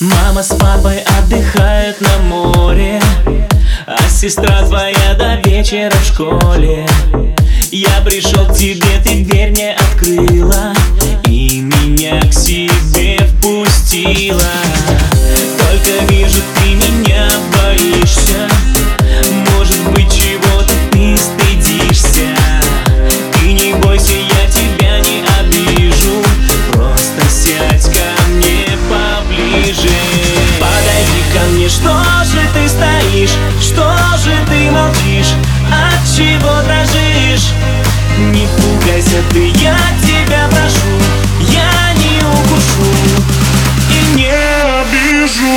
Мама с папой отдыхают на море А сестра твоя до вечера в школе. Я пришел к тебе, ты дверь мне открыла И меня к себе впустила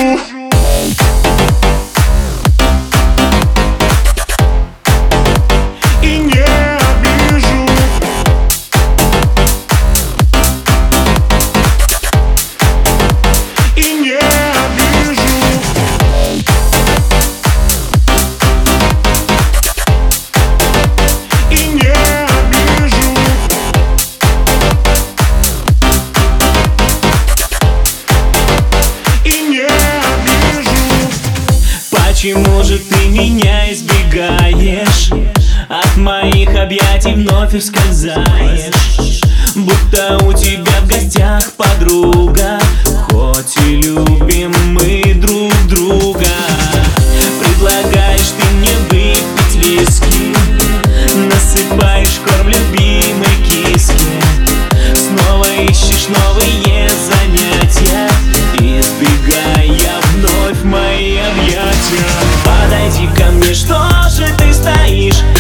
обижу Почему же ты меня избегаешь? От моих объятий вновь ускользаешь Будто у тебя в гостях подруга стоишь